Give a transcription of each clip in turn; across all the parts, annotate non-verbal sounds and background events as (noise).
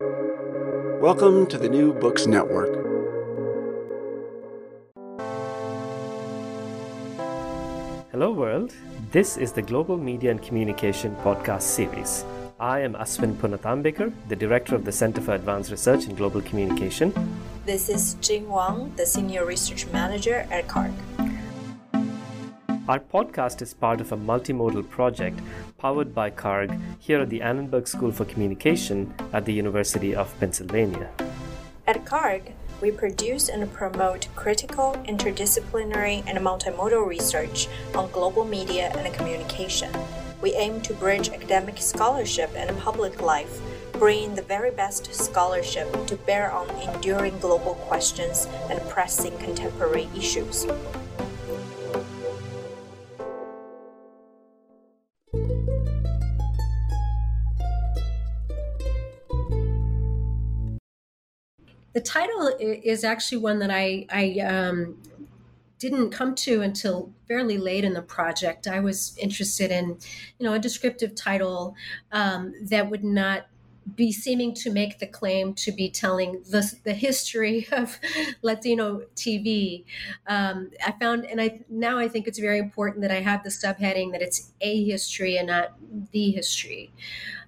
Welcome to the New Books Network. Hello, world. This is the Global Media and Communication podcast series. I am Aswin Punathambekar, the director of the Center for Advanced Research in Global Communication. This is Jing Wang, the senior research manager at CARG. Our podcast is part of a multimodal project powered by CARG here at the Annenberg School for Communication at the University of Pennsylvania. At CARG, we produce and promote critical, interdisciplinary, and multimodal research on global media and communication. We aim to bridge academic scholarship and public life, bringing the very best scholarship to bear on enduring global questions and pressing contemporary issues. The title is actually one that I, I um, didn't come to until fairly late in the project. I was interested in, you know, a descriptive title um, that would not be seeming to make the claim to be telling the, the history (laughs) of Latino TV. Um, I found, and I now I think it's very important that I have the subheading that it's a history and not the history.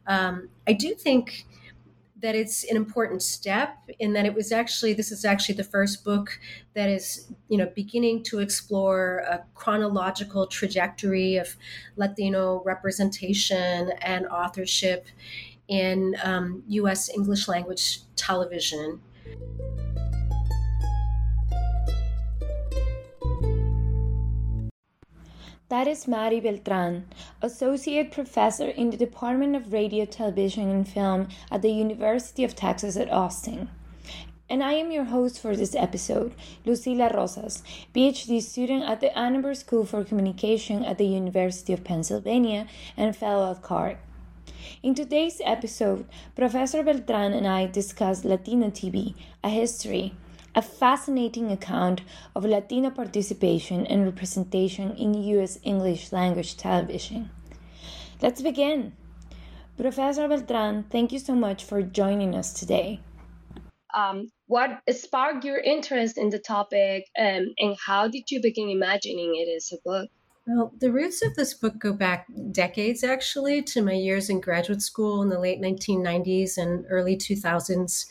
Um, I do think that it's an important step in that it was actually this is actually the first book that is you know beginning to explore a chronological trajectory of latino representation and authorship in um, us english language television That is Mary Beltrán, Associate Professor in the Department of Radio, Television, and Film at the University of Texas at Austin. And I am your host for this episode, Lucila Rozas, PhD student at the Annenberg School for Communication at the University of Pennsylvania and fellow at CARG. In today's episode, Professor Beltrán and I discuss Latino TV, a history, a fascinating account of Latino participation and representation in U.S. English language television. Let's begin. Professor Beltrán, thank you so much for joining us today. Um, what sparked your interest in the topic, um, and how did you begin imagining it as a book? Well, the roots of this book go back decades, actually, to my years in graduate school in the late 1990s and early 2000s.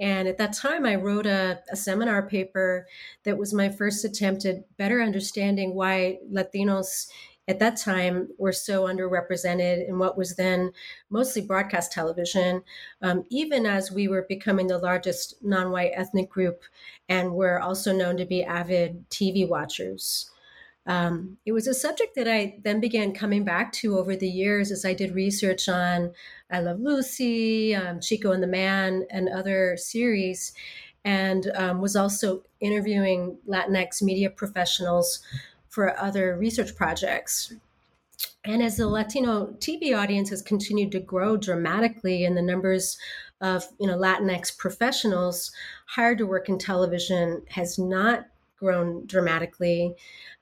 And at that time, I wrote a, a, seminar paper that was my first attempt at better understanding why Latinos at that time were so underrepresented in what was then mostly broadcast television, um, even as we were becoming the largest non white ethnic group and were also known to be avid TV watchers. Um, it was a subject that I then began coming back to over the years as I did research on I Love Lucy, um, Chico and the Man, and other series, and um, was also interviewing Latinx media professionals for other research projects. And as the Latino TV audience has continued to grow dramatically, and the numbers of you know Latinx professionals hired to work in television has not grown dramatically,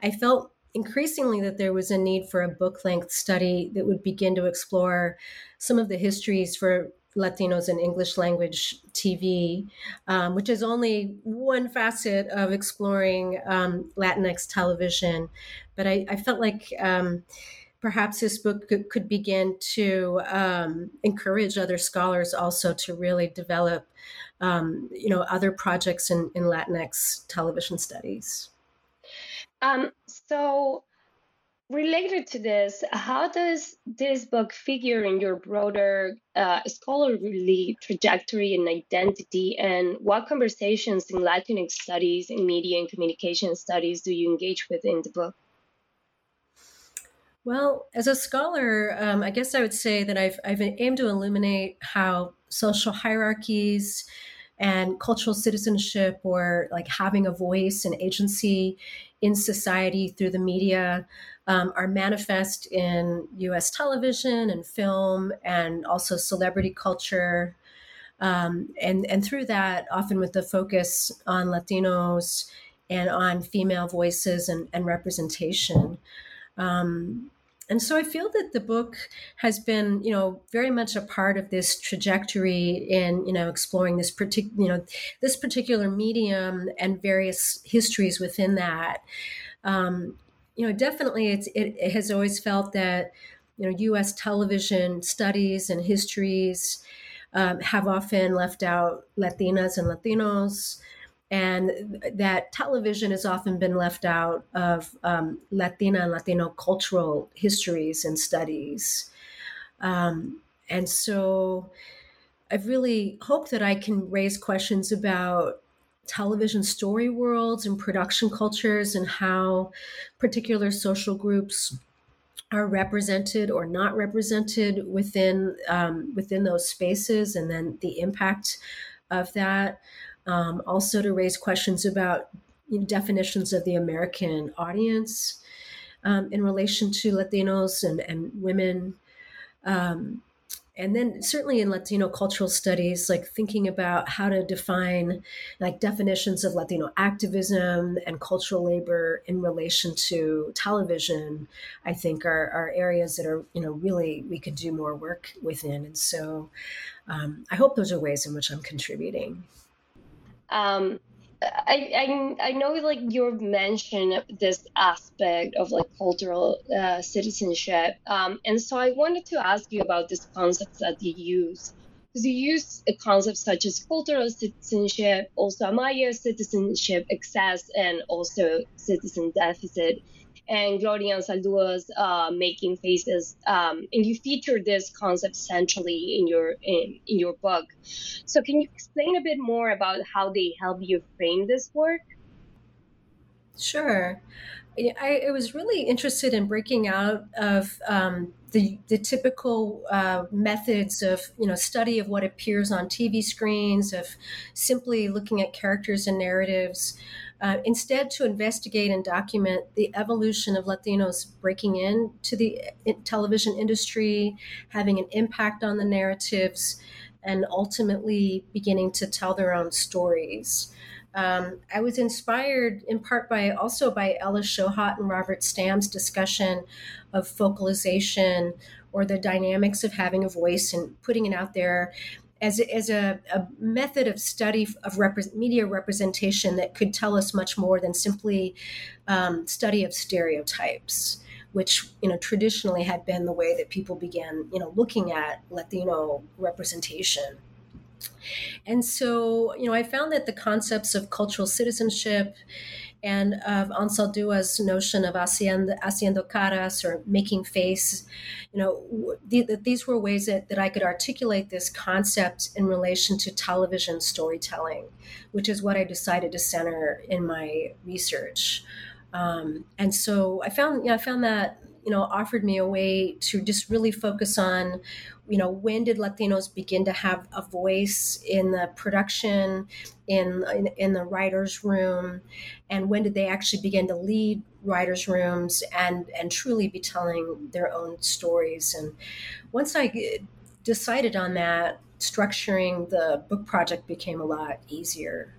I felt increasingly that there was a need for a book length study that would begin to explore some of the histories for Latinos in English language TV, um, which is only one facet of exploring um, Latinx television. But I, I felt like um, perhaps this book could, could begin to um, encourage other scholars also to really develop, um, you know, other projects in, in Latinx television studies. Um, so, related to this, how does this book figure in your broader uh, scholarly trajectory and identity? And what conversations in Latinx studies, in media and communication studies, do you engage with in the book? Well, as a scholar, um, I guess I would say that I've, I've aimed to illuminate how social hierarchies and cultural citizenship or like having a voice and agency in society through the media um, are manifest in US television and film and also celebrity culture. Um, and, and through that, often with the focus on Latinos and on female voices and, and representation. Um, and so I feel that the book has been, you know, very much a part of this trajectory in, you know, exploring this particular, you know, this particular medium and various histories within that. Um, you know, definitely, it's it, it has always felt that, you know, U.S. television studies and histories um, have often left out Latinas and Latinos and that television has often been left out of um, Latina and Latino cultural histories and studies. Um, and so I've really hope that I can raise questions about television story worlds and production cultures and how particular social groups are represented or not represented within um, within those spaces and then the impact of that um, also to raise questions about you know, definitions of the American audience um, in relation to Latinos and, and women. Um, and then certainly in Latino cultural studies, like thinking about how to define like definitions of Latino activism and cultural labor in relation to television, I think are, are areas that are, you know, really we could do more work within. And so um, I hope those are ways in which I'm contributing. Um, I, I I know like you've mentioned this aspect of like cultural uh, citizenship, um, and so I wanted to ask you about this concept that you use. Because you use a concept such as cultural citizenship, also Amaya citizenship excess, and also citizen deficit and Gloria Anzaldua's uh, Making Faces, um, and you feature this concept centrally in your in, in your book. So, can you explain a bit more about how they help you frame this work? Sure. I, I was really interested in breaking out of um, the, the typical uh, methods of you know study of what appears on TV screens, of simply looking at characters and narratives, uh, instead to investigate and document the evolution of Latinos breaking into the uh, television industry, having an impact on the narratives, and ultimately beginning to tell their own stories. Um, I was inspired in part by also by Ella Shohat and Robert Stam's discussion of focalization or the dynamics of having a voice and putting it out there as, as a, a method of study of media representation that could tell us much more than simply um, study of stereotypes which you know traditionally had been the way that people began you know looking at latino representation. And so you know i found that the concepts of cultural citizenship and of Anzaldua's notion of haciendo, haciendo caras or making face. You know, th- these were ways that, that I could articulate this concept in relation to television storytelling, which is what I decided to center in my research. Um, and so I found, yeah, I found that you know offered me a way to just really focus on you know when did latinos begin to have a voice in the production in, in, in the writers room and when did they actually begin to lead writers rooms and and truly be telling their own stories? And once i decided on that structuring the book project became a lot easier.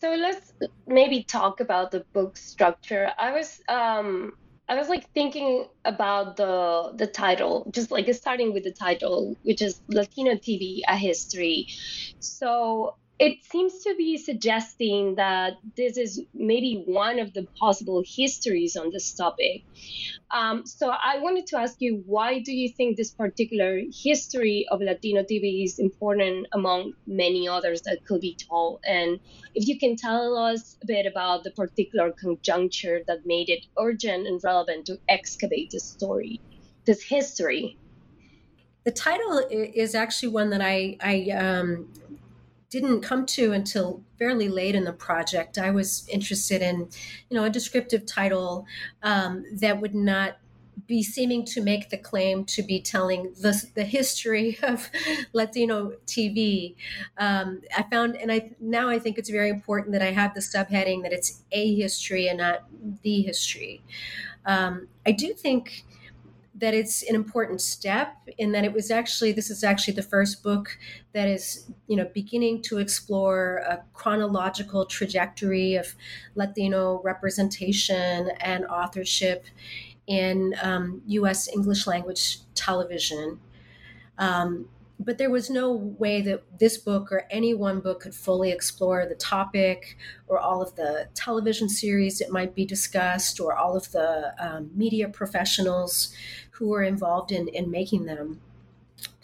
So let's maybe talk about the book structure. I was um I was like thinking about the the title, just like starting with the title, which is Latino TV: A History. So it seems to be suggesting that this is maybe one of the possible histories on this topic. Um, so I wanted to ask you, why do you think this particular history of Latino TV is important among many others that could be told? And if you can tell us a bit about the particular conjuncture that made it urgent and relevant to excavate this story, this history. The title is actually one that I, I um, didn't come to until fairly late in the project. I was interested in, you know, a descriptive title um, that would not be seeming to make the claim to be telling the, the history (laughs) of Latino TV. Um, I found, and I now I think it's very important that I have the subheading that it's a history and not the history. Um, I do think that it's an important step in that it was actually this is actually the first book that is you know beginning to explore a chronological trajectory of latino representation and authorship in um, us english language television. Um, but there was no way that this book or any one book could fully explore the topic or all of the television series that might be discussed or all of the um, media professionals who were involved in, in making them.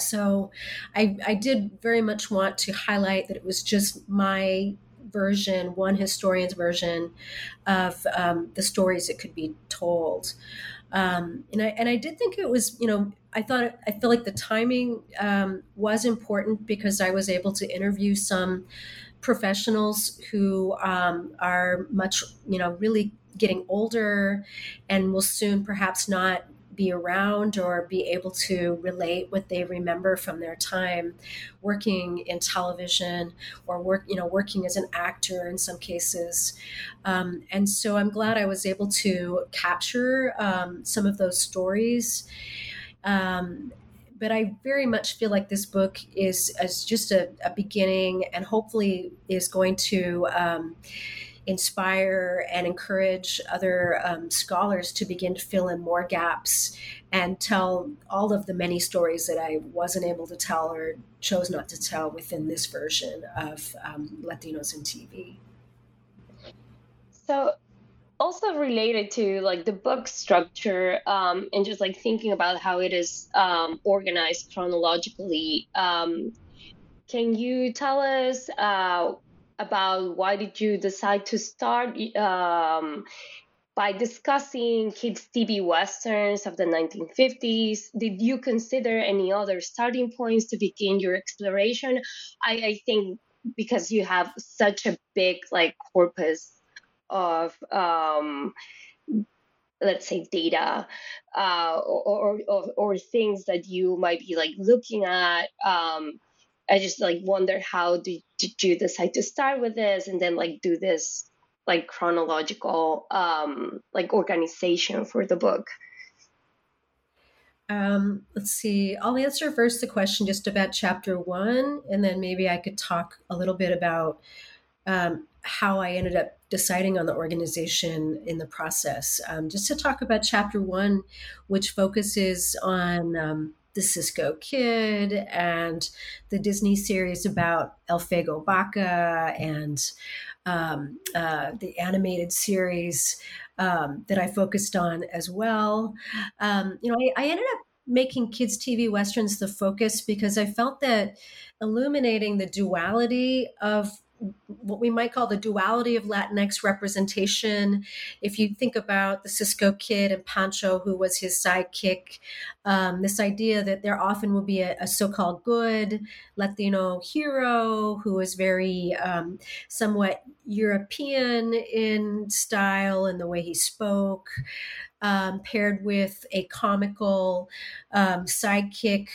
So I, I did very much want to highlight that it was just my version, one historian's version of um, the stories that could be told. Um, and I and I did think it was, you know, I thought I feel like the timing um, was important because I was able to interview some professionals who um, are much, you know, really getting older and will soon perhaps not be around or be able to relate what they remember from their time working in television or work you know working as an actor in some cases. Um, and so i'm glad i was able to capture um, some of those stories. Um, but I very much feel like this book is as just a, a beginning, and hopefully is going to um, inspire and encourage other um, scholars to begin to fill in more gaps and tell all of the many stories that I wasn't able to tell or chose not to tell within this version of um, Latinos in TV. So, also related to like the book structure um, and just like thinking about how it is um, organized chronologically um, can you tell us uh, about why did you decide to start um, by discussing kids TV westerns of the 1950s? Did you consider any other starting points to begin your exploration? I, I think because you have such a big like corpus of um, let's say data uh, or, or, or things that you might be like looking at um, I just like wonder how did, you decide to start with this and then like do this like chronological um like organization for the book. Um, let's see. I'll answer first the question just about chapter one, and then maybe I could talk a little bit about um, how I ended up deciding on the organization in the process. Um, just to talk about chapter one, which focuses on um, the Cisco Kid and the Disney series about Elfego Baca and um, uh, the animated series um, that I focused on as well. Um, you know, I, I ended up making kids TV westerns the focus because I felt that illuminating the duality of what we might call the duality of Latinx representation. If you think about the Cisco Kid and Pancho, who was his sidekick, um, this idea that there often will be a, a so called good Latino hero who is very um, somewhat European in style and the way he spoke um, paired with a comical um, sidekick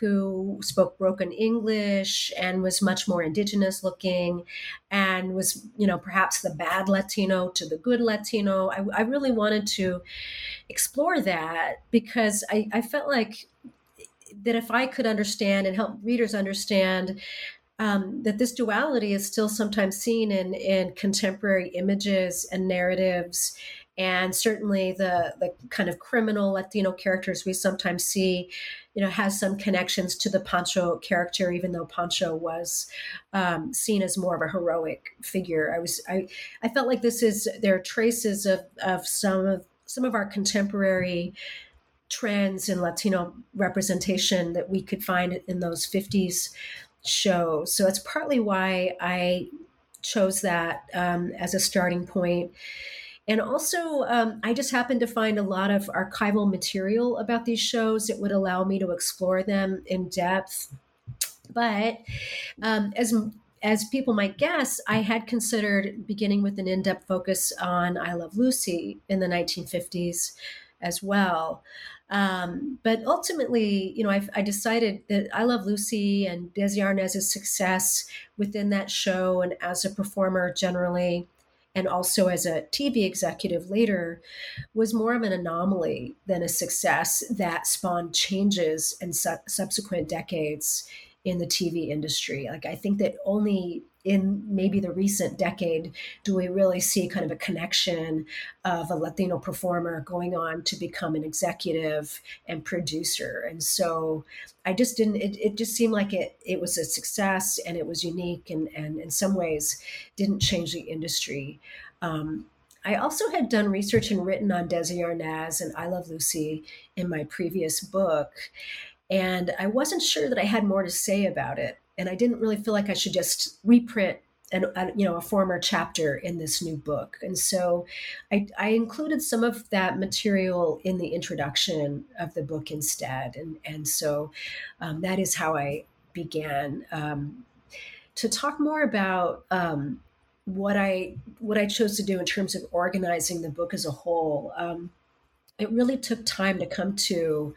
who spoke broken English and was much more indigenous looking and was, you know, perhaps the bad Latino to the good Latino. I, I really wanted to explore that because I, I felt like that if I could understand and help readers understand um, that this duality is still sometimes seen in in contemporary images and narratives and certainly the the kind of criminal Latino characters we sometimes see, you know, has some connections to the Pancho character, even though Pancho was um, seen as more of a heroic figure. I was I I felt like this is there are traces of of some of some of our contemporary trends in Latino representation that we could find in those 50s shows. So it's partly why I chose that um, as a starting point. And also, um, I just happened to find a lot of archival material about these shows that would allow me to explore them in depth. But um, as as people might guess, I had considered beginning with an in depth focus on I Love Lucy in the 1950s as well. Um, but ultimately, you know, I've, i decided that I Love Lucy and Desi Arnaz's success within that show and as a performer generally, and also as a TV executive later, was more of an anomaly than a success that spawned changes in su- subsequent decades in the TV industry. Like, I think that only in maybe the recent decade do we really see kind of a connection of a Latino performer going on to become an executive and producer. And so I just didn't, it, it just seemed like it, it was a success and it was unique and, and in some ways didn't change the industry. Um, I also had done research and written on Desi Arnaz and I Love Lucy in my previous book. And I wasn't sure that I had more to say about it. And I didn't really feel like I should just reprint an, a, you know a former chapter in this new book. And so I, I, included some of that material in the introduction of the book instead. And and so um, that is how i began um, to talk more about um, what i what i chose to do in terms of organizing the book as a whole. Um, it really took time to come to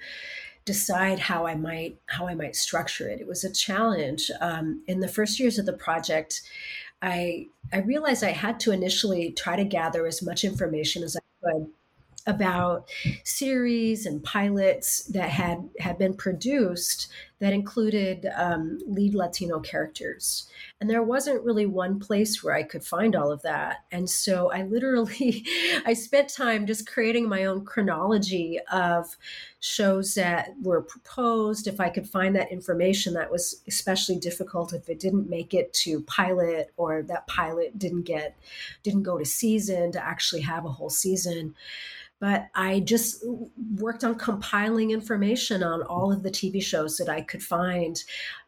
decide how I might how I might structure it. It was a challenge. Um, in the first years of the project, I I realized I had to initially try to gather as much information as I could about series and pilots that had had been produced that included um, lead Latino characters, and there wasn't really one place where I could find all of that. And so I literally (laughs) I spent time just creating my own chronology of shows that were proposed. If I could find that information, that was especially difficult if it didn't make it to pilot or that pilot didn't get didn't go to season to actually have a whole season but I just worked on compiling information on all of the TV shows that I could find.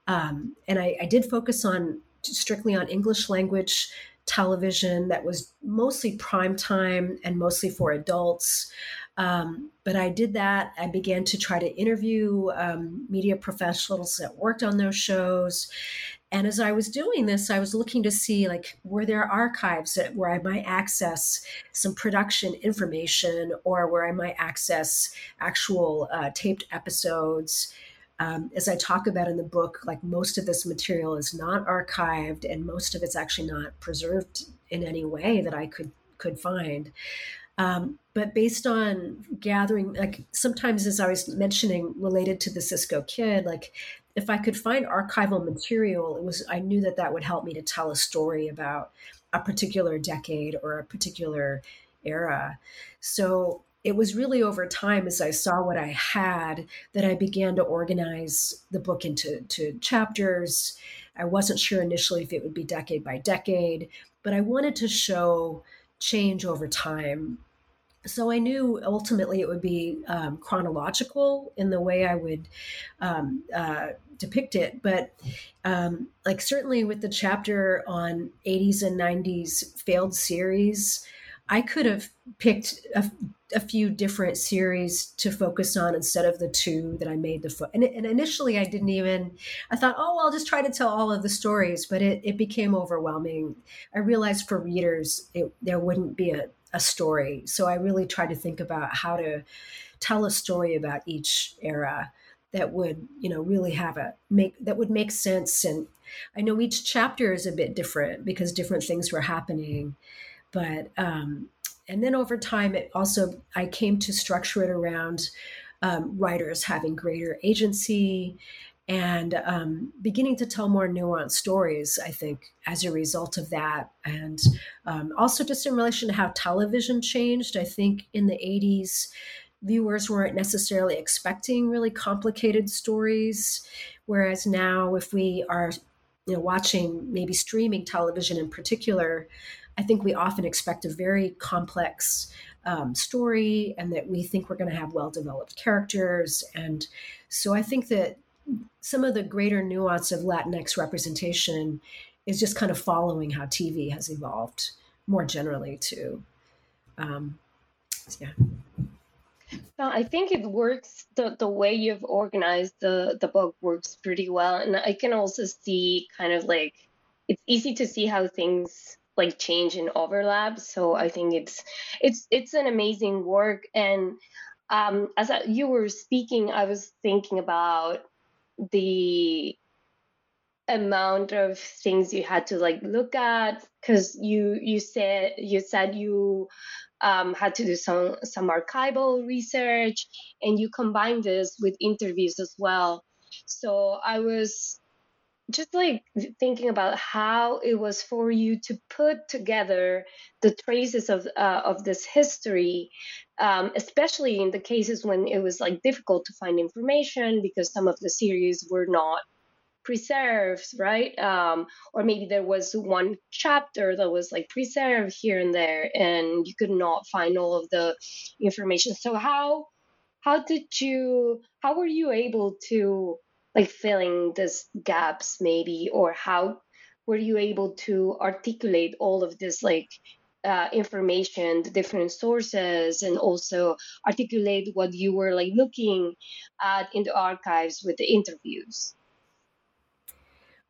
Um, and I, I did focus on strictly on English language television that was mostly prime time and mostly for adults. Um, but I did that. I began to try to interview um, media professionals that worked on those shows. And as I was doing this, I was looking to see like were there archives that, where I might access some production information or where I might access actual uh, taped episodes. Um, as I talk about in the book, like most of this material is not archived and most of it's actually not preserved in any way that I could could find. Um, but based on gathering, like sometimes as I was mentioning related to the Cisco kid, like if I could find archival material, it was I knew that that would help me to tell a story about a particular decade or a particular era. So it was really over time as I saw what I had that I began to organize the book into to chapters. I wasn't sure initially if it would be decade by decade, but I wanted to show change over time so I knew ultimately it would be um, chronological in the way I would um, uh, depict it. But um, like certainly with the chapter on 80s and 90s failed series, I could have picked a, a, few different series to focus on instead of the two that I made the foot. And, and, initially, I didn't even. I thought, oh, I'll just try to tell all of the stories, but it, it became overwhelming. I realized for readers, it, there wouldn't be a, a story. So I really tried to think about how to tell a story about each era that would, you know, really have a make that would make sense. And I know each chapter is a bit different because different things were happening. But um, and then over time, it also I came to structure it around um, writers having greater agency and um, beginning to tell more nuanced stories, I think, as a result of that. And um, also just in relation to how television changed, I think in the 80s, viewers weren't necessarily expecting really complicated stories. Whereas now, if we are you know, watching maybe streaming television in particular, I think we often expect a very complex um, story and that we think we're going to have well developed characters. And so I think that some of the greater nuance of Latinx representation is just kind of following how TV has evolved more generally too. Um, yeah. No, I think it works. The the way you've organized the the book works pretty well, and I can also see kind of like it's easy to see how things like change and overlap. So I think it's it's it's an amazing work. And um, as I, you were speaking, I was thinking about the amount of things you had to like look at because you you said you said you um, had to do some some archival research and you combined this with interviews as well so i was just like thinking about how it was for you to put together the traces of uh, of this history, um, especially in the cases when it was like difficult to find information because some of the series were not preserved, right? Um, or maybe there was one chapter that was like preserved here and there, and you could not find all of the information. So how how did you how were you able to like filling these gaps maybe or how were you able to articulate all of this like uh, information the different sources and also articulate what you were like looking at in the archives with the interviews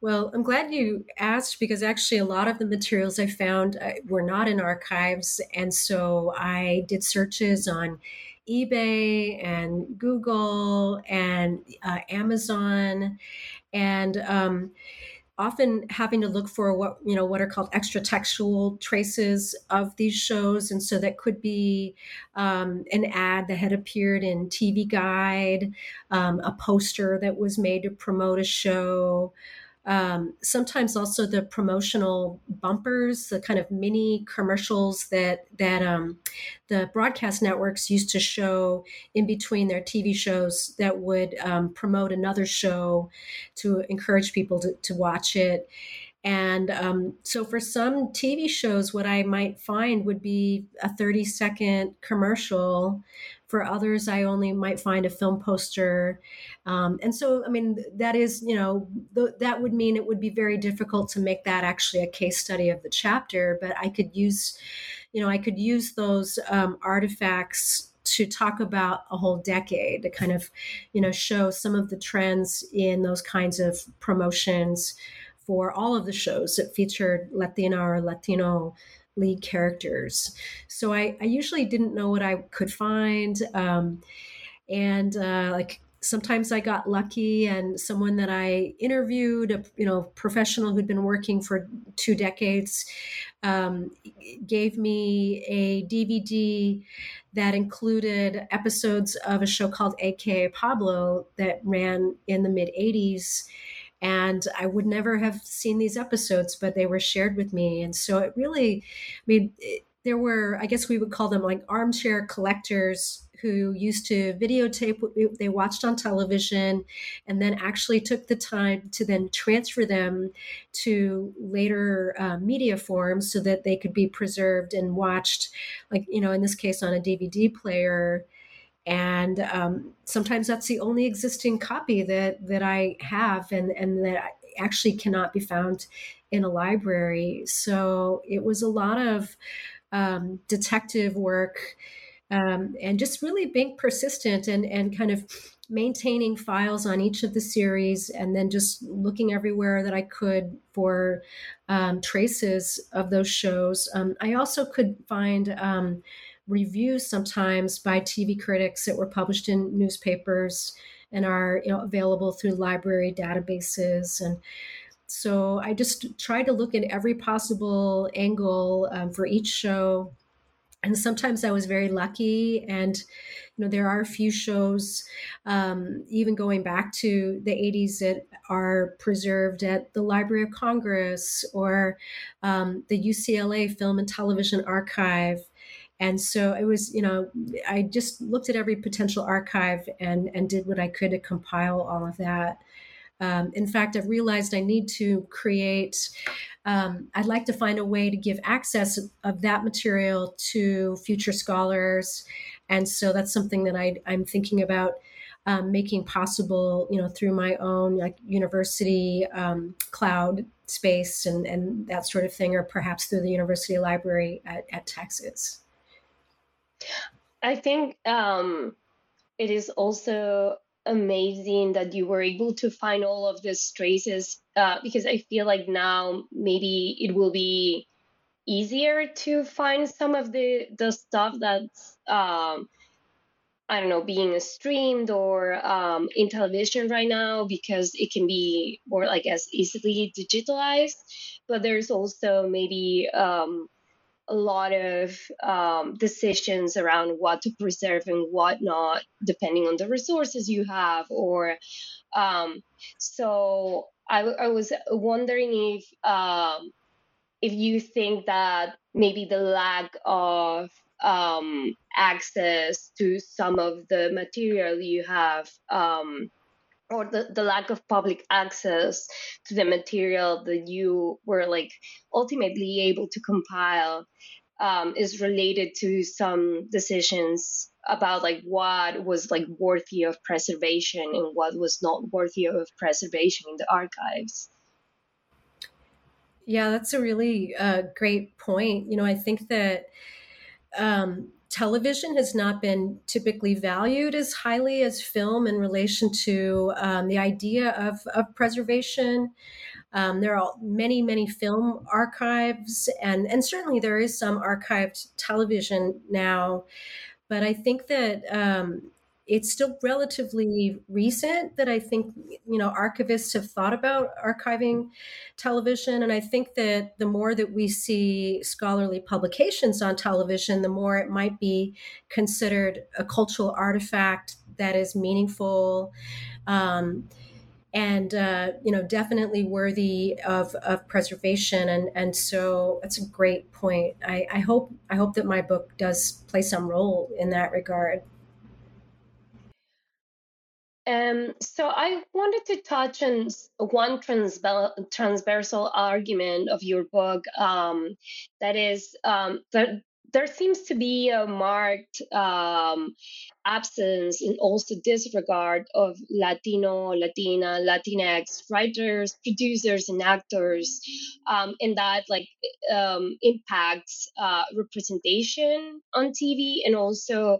well, I'm glad you asked because actually a lot of the materials I found uh, were not in archives. And so I did searches on eBay and Google and uh, Amazon, and um, often having to look for what you know what are called extra textual traces of these shows, and so that could be um, an ad that had appeared in TV Guide, um, a poster that was made to promote a show um, sometimes also the promotional bumpers, the kind of mini commercials that that um, the broadcast networks used to show in between their TV shows that would um, promote another show to encourage people to, to watch it. And um, so for some TV shows, what I might find would be a 30 second commercial for others, I only might find a film poster. Um, and so, I mean, that is, you know, th- that would mean it would be very difficult to make that actually a case study of the chapter. But I could use, you know, I could use those um, artifacts to talk about a whole decade to kind of, you know, show some of the trends in those kinds of promotions for all of the shows that featured Latina or Latino lead characters. So I, I usually didn't know what I could find. Um, and uh, like sometimes I got lucky and someone that I interviewed, a you know professional who'd been working for two decades, um, gave me a DVD that included episodes of a show called AKA Pablo that ran in the mid 80s and I would never have seen these episodes, but they were shared with me. And so it really, I mean, it, there were, I guess we would call them like armchair collectors who used to videotape what they watched on television and then actually took the time to then transfer them to later uh, media forms so that they could be preserved and watched, like, you know, in this case on a DVD player and um, sometimes that's the only existing copy that that I have, and and that actually cannot be found in a library. So it was a lot of um, detective work, um, and just really being persistent and and kind of maintaining files on each of the series, and then just looking everywhere that I could for um, traces of those shows. Um, I also could find um, reviews sometimes by TV critics that were published in newspapers and are you know available through library databases and so I just try to look at every possible angle um, for each show. And sometimes I was very lucky. And, you know, there are a few shows, um, even going back to the 80s, that are preserved at the Library of Congress or um, the UCLA Film and Television Archive. And so it was, you know, I just looked at every potential archive and and did what I could to compile all of that. Um, in fact, I've realized I need to create. Um, I'd like to find a way to give access of that material to future scholars, and so that's something that I, I'm thinking about um, making possible, you know, through my own like university um, cloud space and and that sort of thing, or perhaps through the university library at, at Texas. I think um, it is also amazing that you were able to find all of these traces uh, because I feel like now maybe it will be easier to find some of the the stuff that's um, I don't know being streamed or um, in television right now because it can be more like as easily digitalized. But there's also maybe um, a lot of um, decisions around what to preserve and what not, depending on the resources you have. Or um, so I, I, was wondering if um, if you think that maybe the lack of um, access to some of the material you have um, or the, the lack of public access to the material that you were like ultimately able to compile um, is related to some decisions about like what was like worthy of preservation and what was not worthy of preservation in the archives. Yeah that's a really uh, great point. You know i think that um, television has not been typically valued as highly as film in relation to um, the idea of, of preservation. Um, there are many, many film archives, and, and certainly there is some archived television now. But I think that um, it's still relatively recent that I think you know archivists have thought about archiving television, and I think that the more that we see scholarly publications on television, the more it might be considered a cultural artifact that is meaningful. Um, and uh, you know definitely worthy of, of preservation. And and so that's a great point. I, I hope i hope that my book does play some role in that regard um, so I wanted to touch on one transversal argument of your book um, that is um, that there seems to be a marked um, absence and also disregard of Latino, Latina, Latinx writers, producers, and actors, um, and that like um, impacts uh, representation on TV and also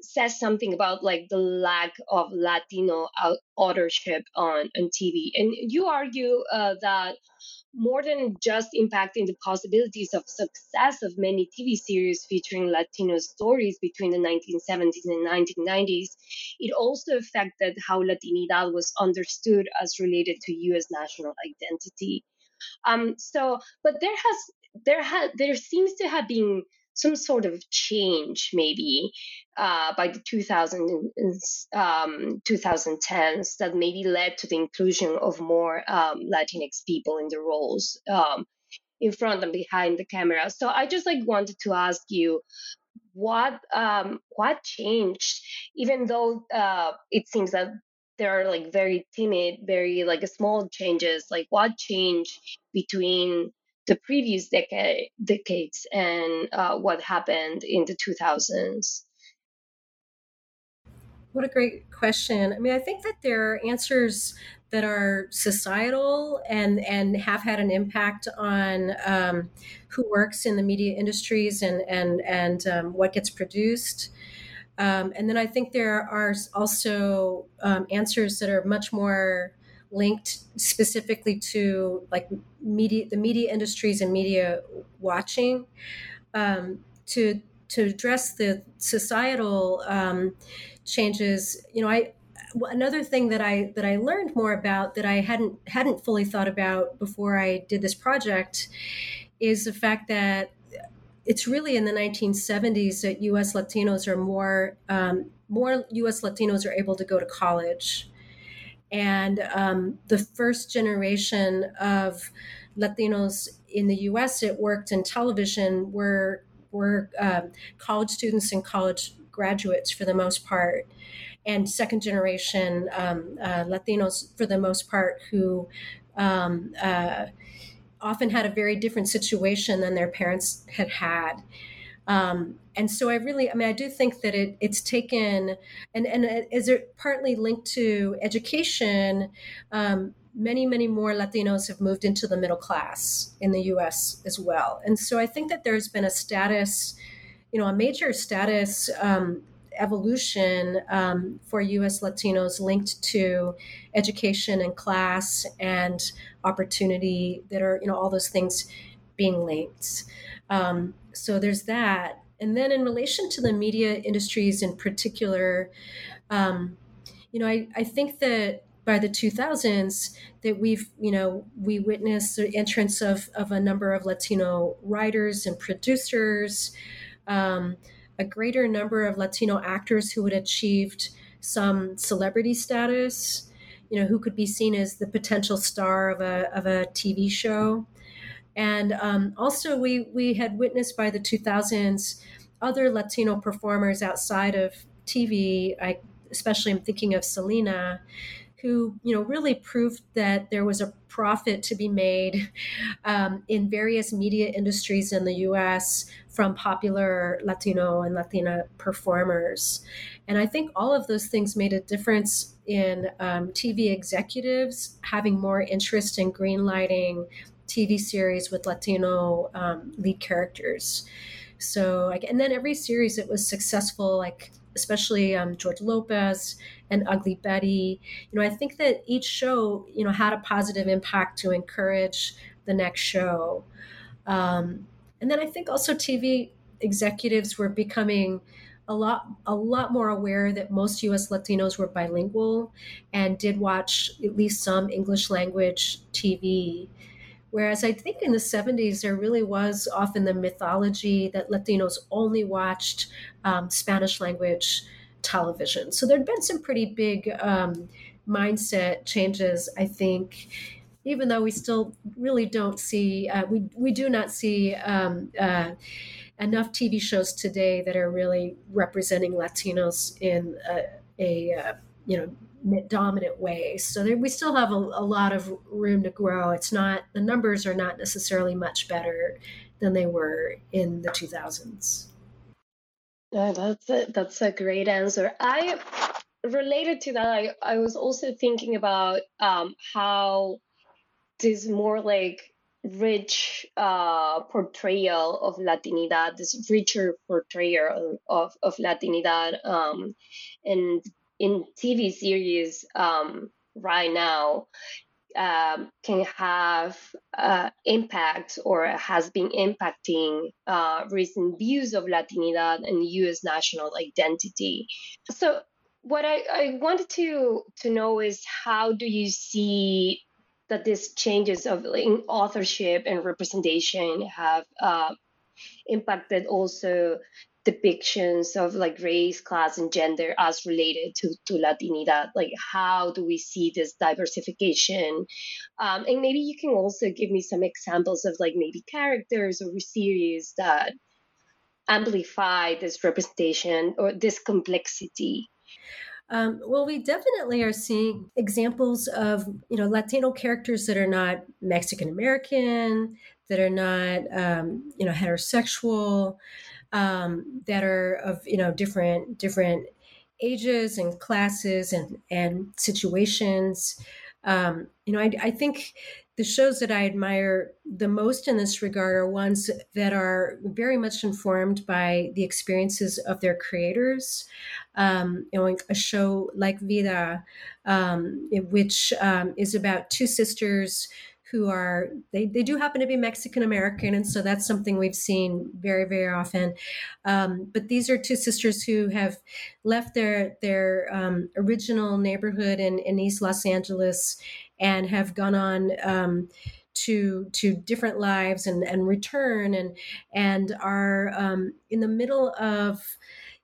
says something about like the lack of Latino authorship on, on TV. And you argue uh, that more than just impacting the possibilities of success of many TV series featuring Latino stories between the 1970s and 1990s, it also affected how Latinidad was understood as related to U.S. national identity. Um, so, but there has there had there seems to have been some sort of change maybe uh, by the 2000, um, 2010s that maybe led to the inclusion of more um, Latinx people in the roles um, in front and behind the camera. So I just like wanted to ask you what um, what changed, even though uh, it seems that there are like very timid, very like small changes. Like what changed between the previous decade decades and uh, what happened in the 2000s what a great question. I mean i think that there are answers that are societal and and have had an impact on um, who works in the media industries and and and um, what gets produced. Um, and then I think there are also um, answers that are much more linked specifically to like media, the media industries and media watching um, to to address the societal um, changes. You know, I another thing that I that I learned more about that I hadn't hadn't fully thought about before I did this project is the fact that it's really in the 1970s that U.S. Latinos are more um, more U.S. Latinos are able to go to college and um, the first generation of Latinos in the U.S. that worked in television were were um, college students and college graduates for the most part, and second generation um, uh, Latinos for the most part who um, uh, often had a very different situation than their parents had had. Um, and so I really, I mean, I do think that it, it's taken, and, and is it partly linked to education? Um, many, many more Latinos have moved into the middle class in the US as well. And so I think that there's been a status, you know, a major status um, evolution um, for U.S. Latinos linked to education and class and opportunity that are, you know, all those things being linked. Um, so there's that. And then in relation to the media industries in particular, um, you know, I, I think that by the 2000s that we've you know we witnessed the entrance of, of a number of latino writers and producers um, a greater number of latino actors who had achieved some celebrity status you know who could be seen as the potential star of a, of a tv show and um, also we we had witnessed by the 2000s other latino performers outside of tv I, especially i'm thinking of selena who you know really proved that there was a profit to be made um, in various media industries in the U.S. from popular Latino and Latina performers, and I think all of those things made a difference in um, TV executives having more interest in greenlighting TV series with Latino um, lead characters. So, and then every series that was successful, like especially um, George Lopez and Ugly Betty. You know, I think that each show, you know, had a positive impact to encourage the next show. Um, and then I think also TV executives were becoming a lot a lot more aware that most US Latinos were bilingual and did watch at least some English language TV. Whereas I think in the 70s, there really was often the mythology that Latinos only watched um, Spanish language television. So there'd been some pretty big um, mindset changes, I think. Even though we still really don't see, uh, we we do not see um, uh, enough TV shows today that are really representing Latinos in a, a uh, you know dominant way. So there, we still have a, a, lot of room to grow. It's not the numbers are not necessarily much better than they were in the 2000s. Yeah, that's a, that's a great answer. I related to that. I, I was also thinking about um, how this more like rich uh, portrayal of Latinidad, this richer portrayal of, of Latinidad, um, and in TV series um, right now um, can have uh, impact or has been impacting uh, recent views of Latinidad and U.S. national identity. So, what I, I wanted to to know is how do you see that these changes of in authorship and representation have uh, impacted also depictions of like race, class, and gender as related to, to Latinidad. Like, how do we see this diversification? Um, and maybe you can also give me some examples of like maybe characters or series that amplify this representation or this complexity. Um, well, we definitely are seeing examples of you know Latino characters that are not Mexican American, that are not um, you know heterosexual, um, that are of you know different different ages and classes and and situations. Um, you know, I, I think the shows that I admire the most in this regard are ones that are very much informed by the experiences of their creators. Um, you know, a show like Vida, um, which um, is about two sisters who are they, they do happen to be Mexican American, and so that's something we've seen very very often. Um, but these are two sisters who have left their their um, original neighborhood in, in East Los Angeles and have gone on. Um, to to different lives and and return and and are um, in the middle of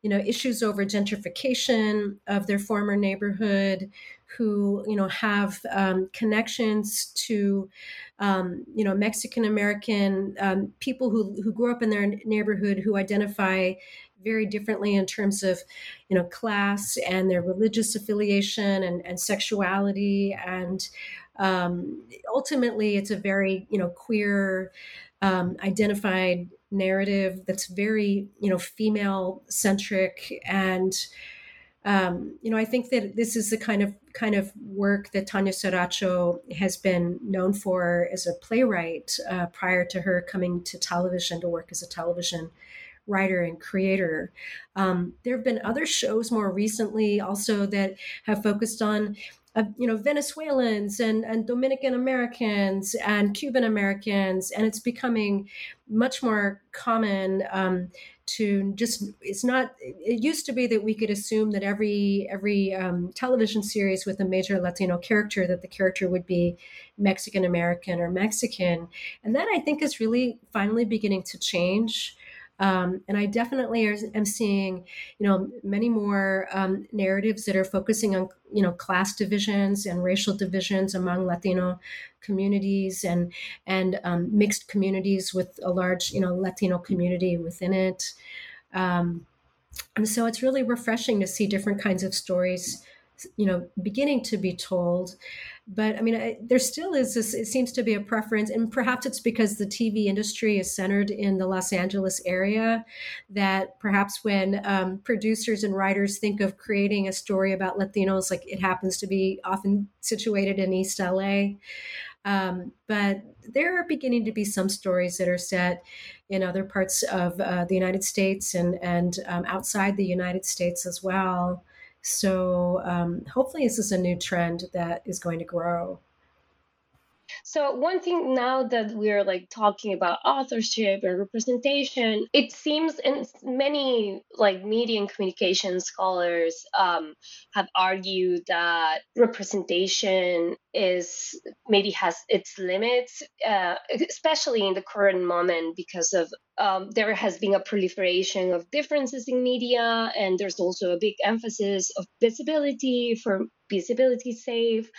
you know issues over gentrification of their former neighborhood who you know have um, connections to um, you know Mexican American um, people who who grew up in their neighborhood who identify very differently in terms of you know class and their religious affiliation and, and sexuality. And um, ultimately it's a very you know queer um, identified narrative that's very you know female centric and um, you know, I think that this is the kind of kind of work that Tanya Saracho has been known for as a playwright uh, prior to her coming to television to work as a television writer and creator. Um, there have been other shows more recently also that have focused on uh, you know Venezuelans and, and Dominican Americans and Cuban Americans, and it's becoming much more common um, to just it's not it used to be that we could assume that every every um, television series with a major latino character that the character would be mexican american or mexican. And that i think is really finally beginning to change um, and I definitely am seeing, you know, many more um, narratives that are focusing on, you know, class divisions and racial divisions among Latino communities and and um, mixed communities with a large, you know, Latino community within it. Um, and so it's really refreshing to see different kinds of stories you know beginning to be told but i mean I, there still is this it seems to be a preference and perhaps it's because the tv industry is centered in the los angeles area that perhaps when um, producers and writers think of creating a story about latinos like it happens to be often situated in east la um, but there are beginning to be some stories that are set in other parts of uh, the United States and and um, outside the United States as well. So um, hopefully, this is a new trend that is going to grow. So one thing now that we're like talking about authorship and representation, it seems and many like media and communication scholars um, have argued that representation is maybe has its limits, uh, especially in the current moment because of um, there has been a proliferation of differences in media, and there's also a big emphasis of visibility for visibility safe,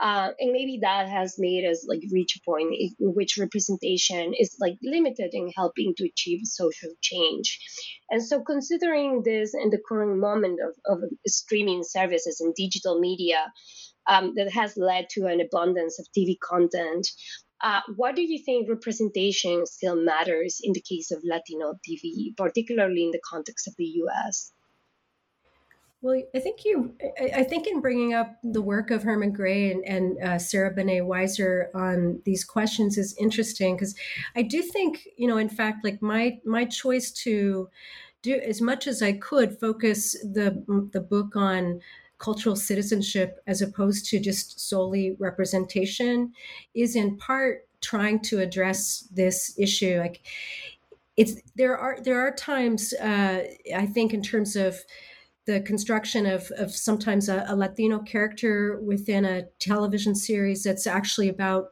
uh, and maybe that has made us like reach a point in which representation is like limited in helping to achieve social change. And so, considering this in the current moment of, of streaming services and digital media, um, that has led to an abundance of TV content. Uh, what do you think representation still matters in the case of Latino TV, particularly in the context of the US? Well, I think you, I think in bringing up the work of Herman Gray and, and uh, Sarah Banet-Weiser on these questions is interesting because I do think, you know, in fact, like my my choice to do as much as I could focus the the book on cultural citizenship as opposed to just solely representation is in part trying to address this issue like it's there are there are times uh, i think in terms of the construction of, of sometimes a, a latino character within a television series that's actually about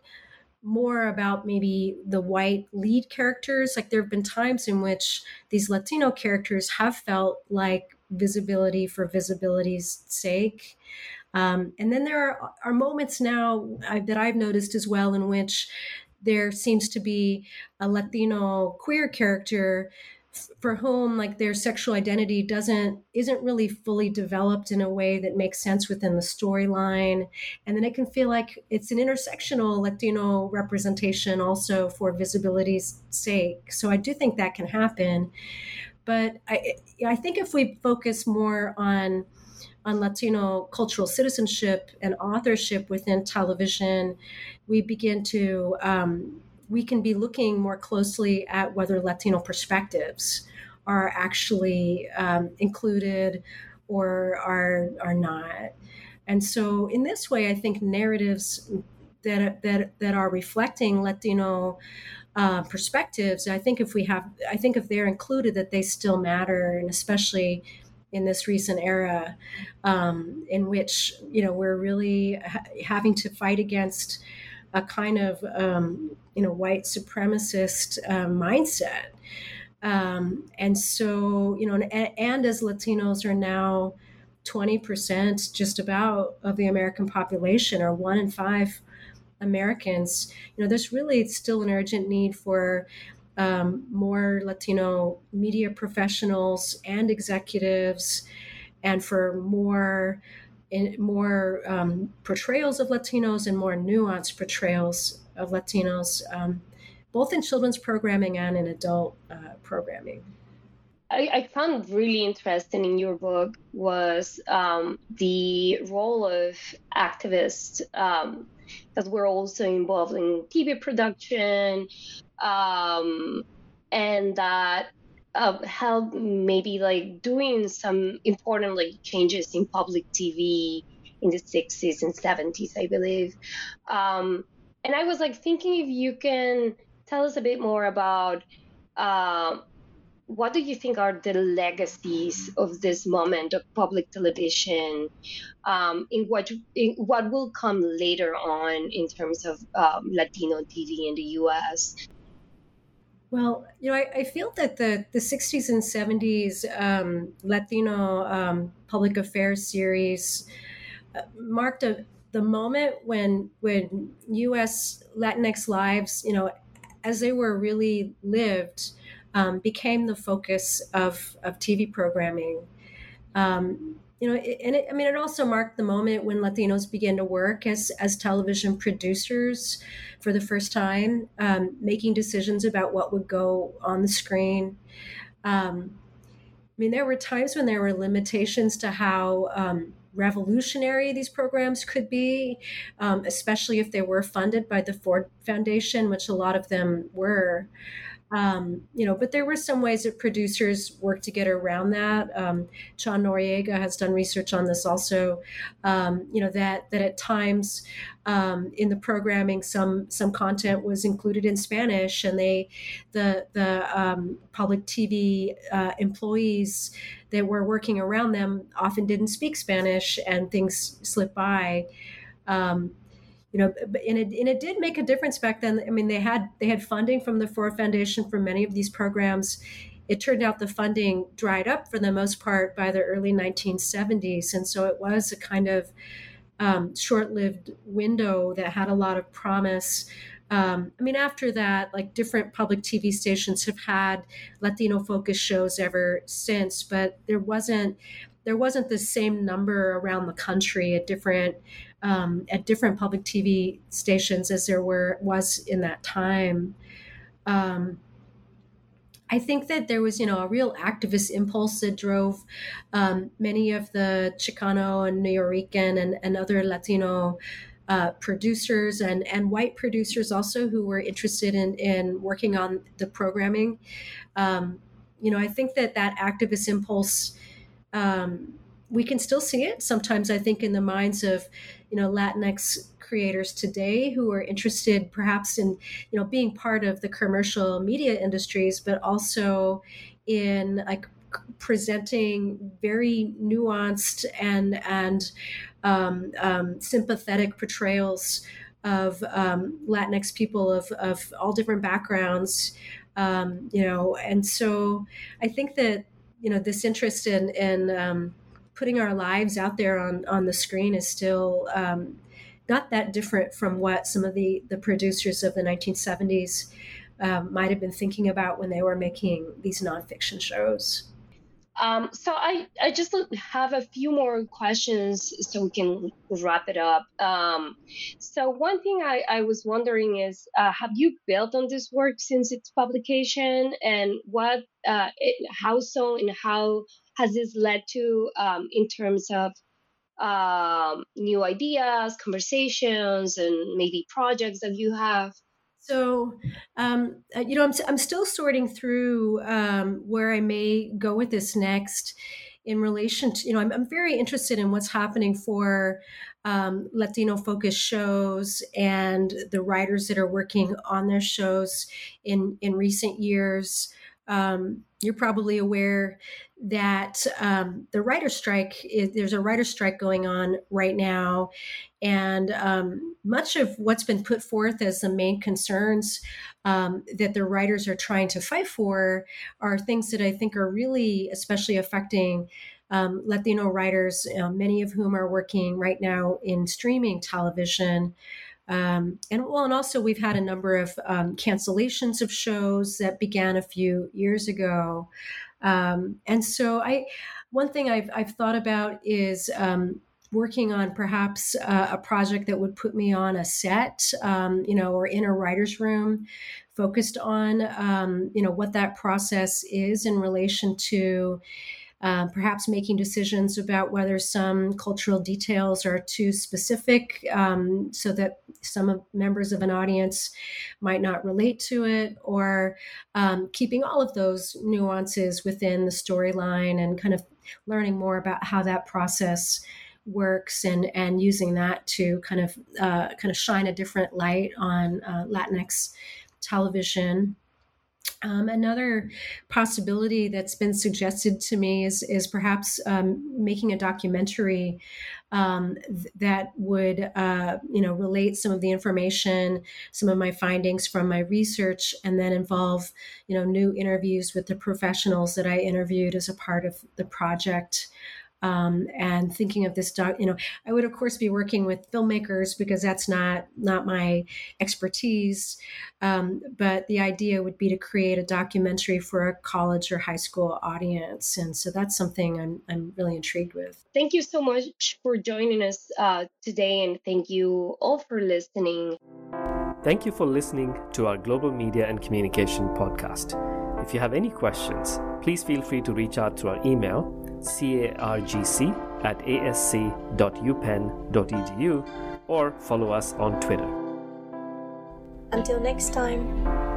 more about maybe the white lead characters. Like there have been times in which these Latino characters have felt like visibility for visibility's sake. Um, and then there are, are moments now I, that I've noticed as well in which there seems to be a Latino queer character for whom like their sexual identity doesn't isn't really fully developed in a way that makes sense within the storyline. And then it can feel like it's an intersectional latino representation also for visibility's sake. So i do think that can happen but i i think if we focus more on on latino cultural citizenship and authorship within television we begin to um, we can be looking more closely at whether Latino perspectives are actually um, included or are are not. And so, in this way, I think narratives that that that are reflecting Latino uh, perspectives. I think if we have, I think if they're included, that they still matter, and especially in this recent era, um, in which you know we're really ha- having to fight against a kind of um, you know white supremacist uh, mindset. Um, and so you know, and, and as Latinos are now 20% just about of the American population, or one in five Americans, you know, there's really still an urgent need for um, more Latino media professionals and executives, and for more in more um, portrayals of Latinos and more nuanced portrayals of Latinos, um, both in children's programming and in adult uh, programming. I, I, found really interesting in your book was um, the role of activists um, we're also involved in TV production, um, and that uh, helped maybe like doing some important like changes in public TV in the 60s and 70s, I believe. Um, and I was like thinking if you can tell us a bit more about uh, what do you think are the legacies of this moment of public television um, in what in what will come later on in terms of um, Latino TV in the U.S. Well, you know, I, I, feel that the, the 60s and 70s um, Latino um, public affairs series uh, marked a, the moment when when U.S. Latinx lives, you know, as they were really lived, um, became the focus of, of TV programming. Um, you know, and it, I mean, it also marked the moment when Latinos began to work as as television producers for the first time, um, making decisions about what would go on the screen. Um, I mean, there were times when there were limitations to how um, revolutionary these programs could be, um, especially if they were funded by the Ford Foundation, which a lot of them were. Um, you know, but there were some ways that producers worked to get around that. Um, Chon Noriega has done research on this also. Um, you know that that at times um, in the programming, some some content was included in Spanish, and they the the um, public TV uh, employees that were working around them often didn't speak Spanish, and things slipped by. Um, you know, and it, and it did make a difference back then. I mean, they had they had funding from the Ford Foundation for many of these programs. It turned out the funding dried up for the most part by the early 1970s, and so it was a kind of um, short-lived window that had a lot of promise. Um, I mean, after that, like different public TV stations have had Latino focused shows ever since, but there wasn't there wasn't the same number around the country at different um, at different public TV stations as there were was in that time. Um, I think that there was, you know, a real activist impulse that drove um, many of the Chicano and New Nuyorican and, and other Latino uh, producers and, and white producers also who were interested in, in working on the programming. Um, you know, I think that that activist impulse um, we can still see it sometimes i think in the minds of you know latinx creators today who are interested perhaps in you know being part of the commercial media industries but also in like presenting very nuanced and and um, um, sympathetic portrayals of um, Latinx people of, of all different backgrounds, um, you know, and so I think that you know this interest in in um, putting our lives out there on on the screen is still um, not that different from what some of the the producers of the 1970s um, might have been thinking about when they were making these nonfiction shows. Um, so I, I just have a few more questions so we can wrap it up. Um, so one thing I, I was wondering is, uh, have you built on this work since its publication, and what, uh, it, how so, and how has this led to um, in terms of um, new ideas, conversations, and maybe projects that you have? So, um, uh, you know, I'm, I'm still sorting through um, where I may go with this next in relation to, you know, I'm, I'm very interested in what's happening for um, Latino focused shows and the writers that are working on their shows in, in recent years. Um, you're probably aware that um, the writer strike is, there's a writer strike going on right now. And um, much of what's been put forth as the main concerns um, that the writers are trying to fight for are things that i think are really especially affecting um, latino writers uh, many of whom are working right now in streaming television um, and well, and also we've had a number of um, cancellations of shows that began a few years ago. Um, and so I, one thing I've, I've thought about is um, working on perhaps uh, a project that would put me on a set, um, you know, or in a writer's room focused on, um, you know, what that process is in relation to um, perhaps making decisions about whether some cultural details are too specific, um, so that some members of an audience might not relate to it, or um, keeping all of those nuances within the storyline and kind of learning more about how that process works and and using that to kind of uh, kind of shine a different light on uh, Latinx television. Um, another possibility that's been suggested to me is is perhaps um, making a documentary um, th- that would uh, you know relate some of the information, some of my findings from my research, and then involve you know new interviews with the professionals that I interviewed as a part of the project um, and thinking of this doc you know i would of course be working with filmmakers because that's not not my expertise. Um, but the idea would be to create a documentary for a college or high school audience. And so that's something i'm, I'm really intrigued with. Thank you so much for joining us uh, today and thank you all for listening. Thank you for listening to our Global Media and Communication podcast. If you have any questions, please feel free to reach out to our email cargc at asc.upenn.edu or follow us on Twitter. Until next time.